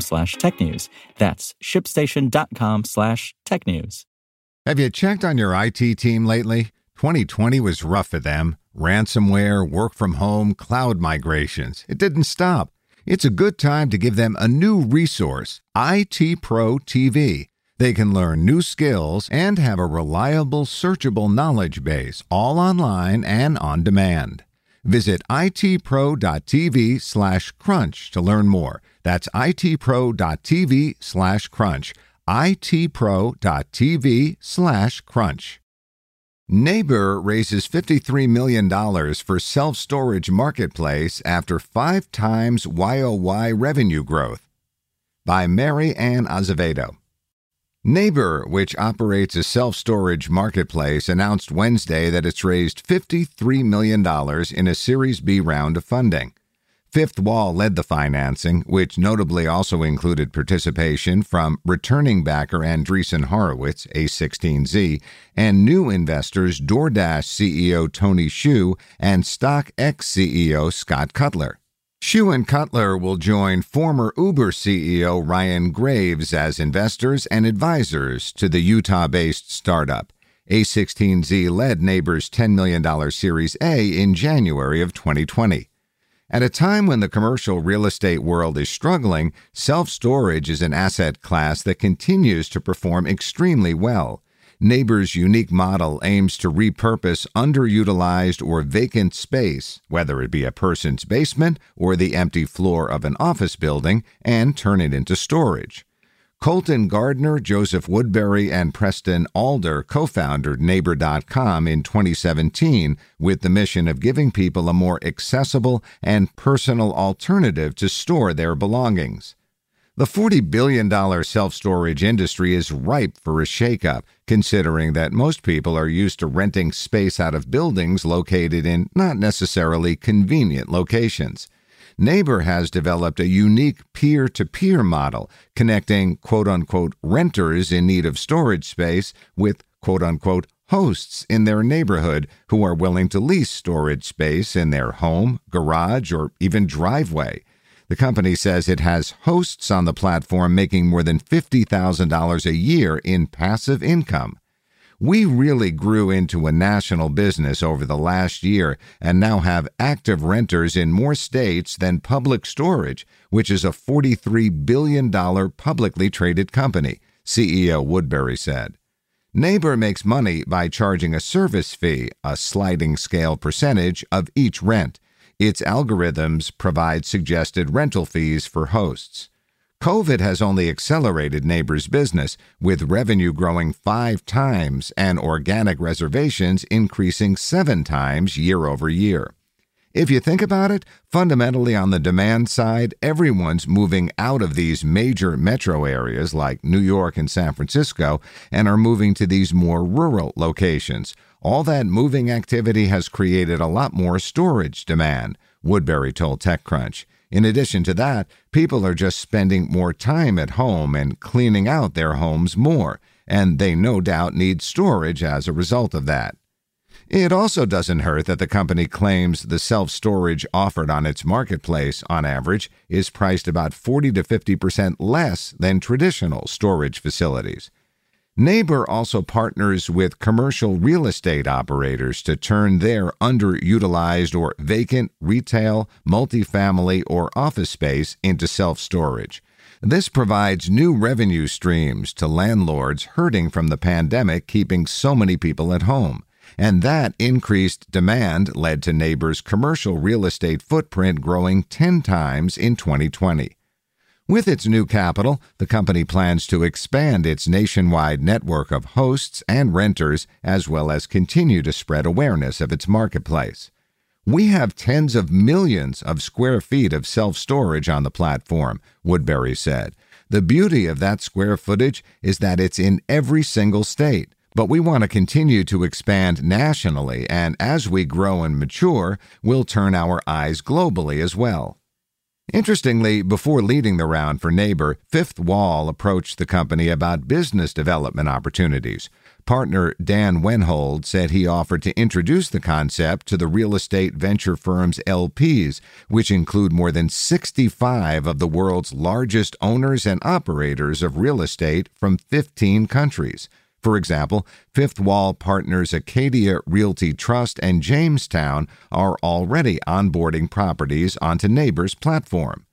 slash technews. That's shipstation.com slash tech news. Have you checked on your IT team lately? 2020 was rough for them. Ransomware, work from home, cloud migrations. It didn't stop. It's a good time to give them a new resource IT Pro TV. They can learn new skills and have a reliable, searchable knowledge base, all online and on demand. Visit itpro.tv slash crunch to learn more. That's itpro.tv slash crunch itpro.tv slash crunch. Neighbor raises $53 million for self storage marketplace after five times YOY revenue growth. By Mary Ann Azevedo. Neighbor, which operates a self storage marketplace, announced Wednesday that it's raised $53 million in a Series B round of funding. Fifth Wall led the financing, which notably also included participation from returning backer Andreessen Horowitz, A16Z, and new investors DoorDash CEO Tony Xu and StockX CEO Scott Cutler. Xu and Cutler will join former Uber CEO Ryan Graves as investors and advisors to the Utah based startup. A16Z led Neighbor's $10 million Series A in January of 2020. At a time when the commercial real estate world is struggling, self storage is an asset class that continues to perform extremely well. Neighbor's unique model aims to repurpose underutilized or vacant space, whether it be a person's basement or the empty floor of an office building, and turn it into storage. Colton Gardner, Joseph Woodbury, and Preston Alder co founded Neighbor.com in 2017 with the mission of giving people a more accessible and personal alternative to store their belongings. The $40 billion self storage industry is ripe for a shakeup, considering that most people are used to renting space out of buildings located in not necessarily convenient locations. Neighbor has developed a unique peer to peer model connecting quote unquote renters in need of storage space with quote unquote hosts in their neighborhood who are willing to lease storage space in their home, garage, or even driveway. The company says it has hosts on the platform making more than $50,000 a year in passive income. We really grew into a national business over the last year and now have active renters in more states than Public Storage, which is a $43 billion publicly traded company, CEO Woodbury said. Neighbor makes money by charging a service fee, a sliding scale percentage of each rent. Its algorithms provide suggested rental fees for hosts. COVID has only accelerated Neighbor's business, with revenue growing five times and organic reservations increasing seven times year over year. If you think about it, fundamentally on the demand side, everyone's moving out of these major metro areas like New York and San Francisco and are moving to these more rural locations. All that moving activity has created a lot more storage demand, Woodbury told TechCrunch. In addition to that, people are just spending more time at home and cleaning out their homes more, and they no doubt need storage as a result of that. It also doesn't hurt that the company claims the self storage offered on its marketplace, on average, is priced about 40 to 50% less than traditional storage facilities. Neighbor also partners with commercial real estate operators to turn their underutilized or vacant retail, multifamily, or office space into self storage. This provides new revenue streams to landlords hurting from the pandemic keeping so many people at home. And that increased demand led to Neighbor's commercial real estate footprint growing 10 times in 2020. With its new capital, the company plans to expand its nationwide network of hosts and renters, as well as continue to spread awareness of its marketplace. We have tens of millions of square feet of self storage on the platform, Woodbury said. The beauty of that square footage is that it's in every single state. But we want to continue to expand nationally, and as we grow and mature, we'll turn our eyes globally as well. Interestingly, before leading the round for Neighbor, Fifth Wall approached the company about business development opportunities. Partner Dan Wenhold said he offered to introduce the concept to the real estate venture firm's LPs, which include more than 65 of the world's largest owners and operators of real estate from 15 countries. For example, Fifth Wall partners Acadia Realty Trust and Jamestown are already onboarding properties onto Neighbor's platform.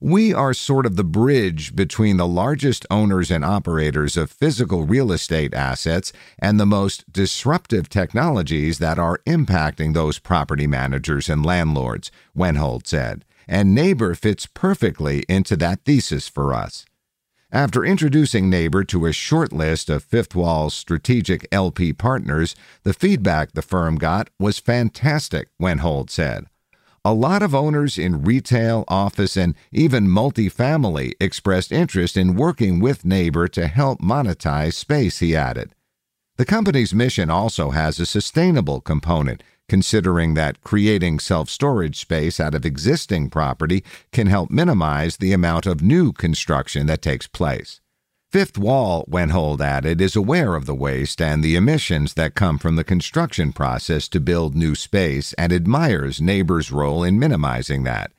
We are sort of the bridge between the largest owners and operators of physical real estate assets and the most disruptive technologies that are impacting those property managers and landlords, Wenhold said. And Neighbor fits perfectly into that thesis for us. After introducing Neighbor to a short list of Fifth Wall's strategic LP partners, the feedback the firm got was fantastic, Wenhold said. A lot of owners in retail, office, and even multifamily expressed interest in working with Neighbor to help monetize space, he added. The company's mission also has a sustainable component considering that creating self storage space out of existing property can help minimize the amount of new construction that takes place. Fifth Wall, Wenhold added, is aware of the waste and the emissions that come from the construction process to build new space and admires Neighbor's role in minimizing that.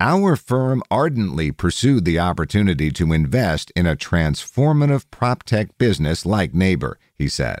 Our firm ardently pursued the opportunity to invest in a transformative prop tech business like Neighbor, he said.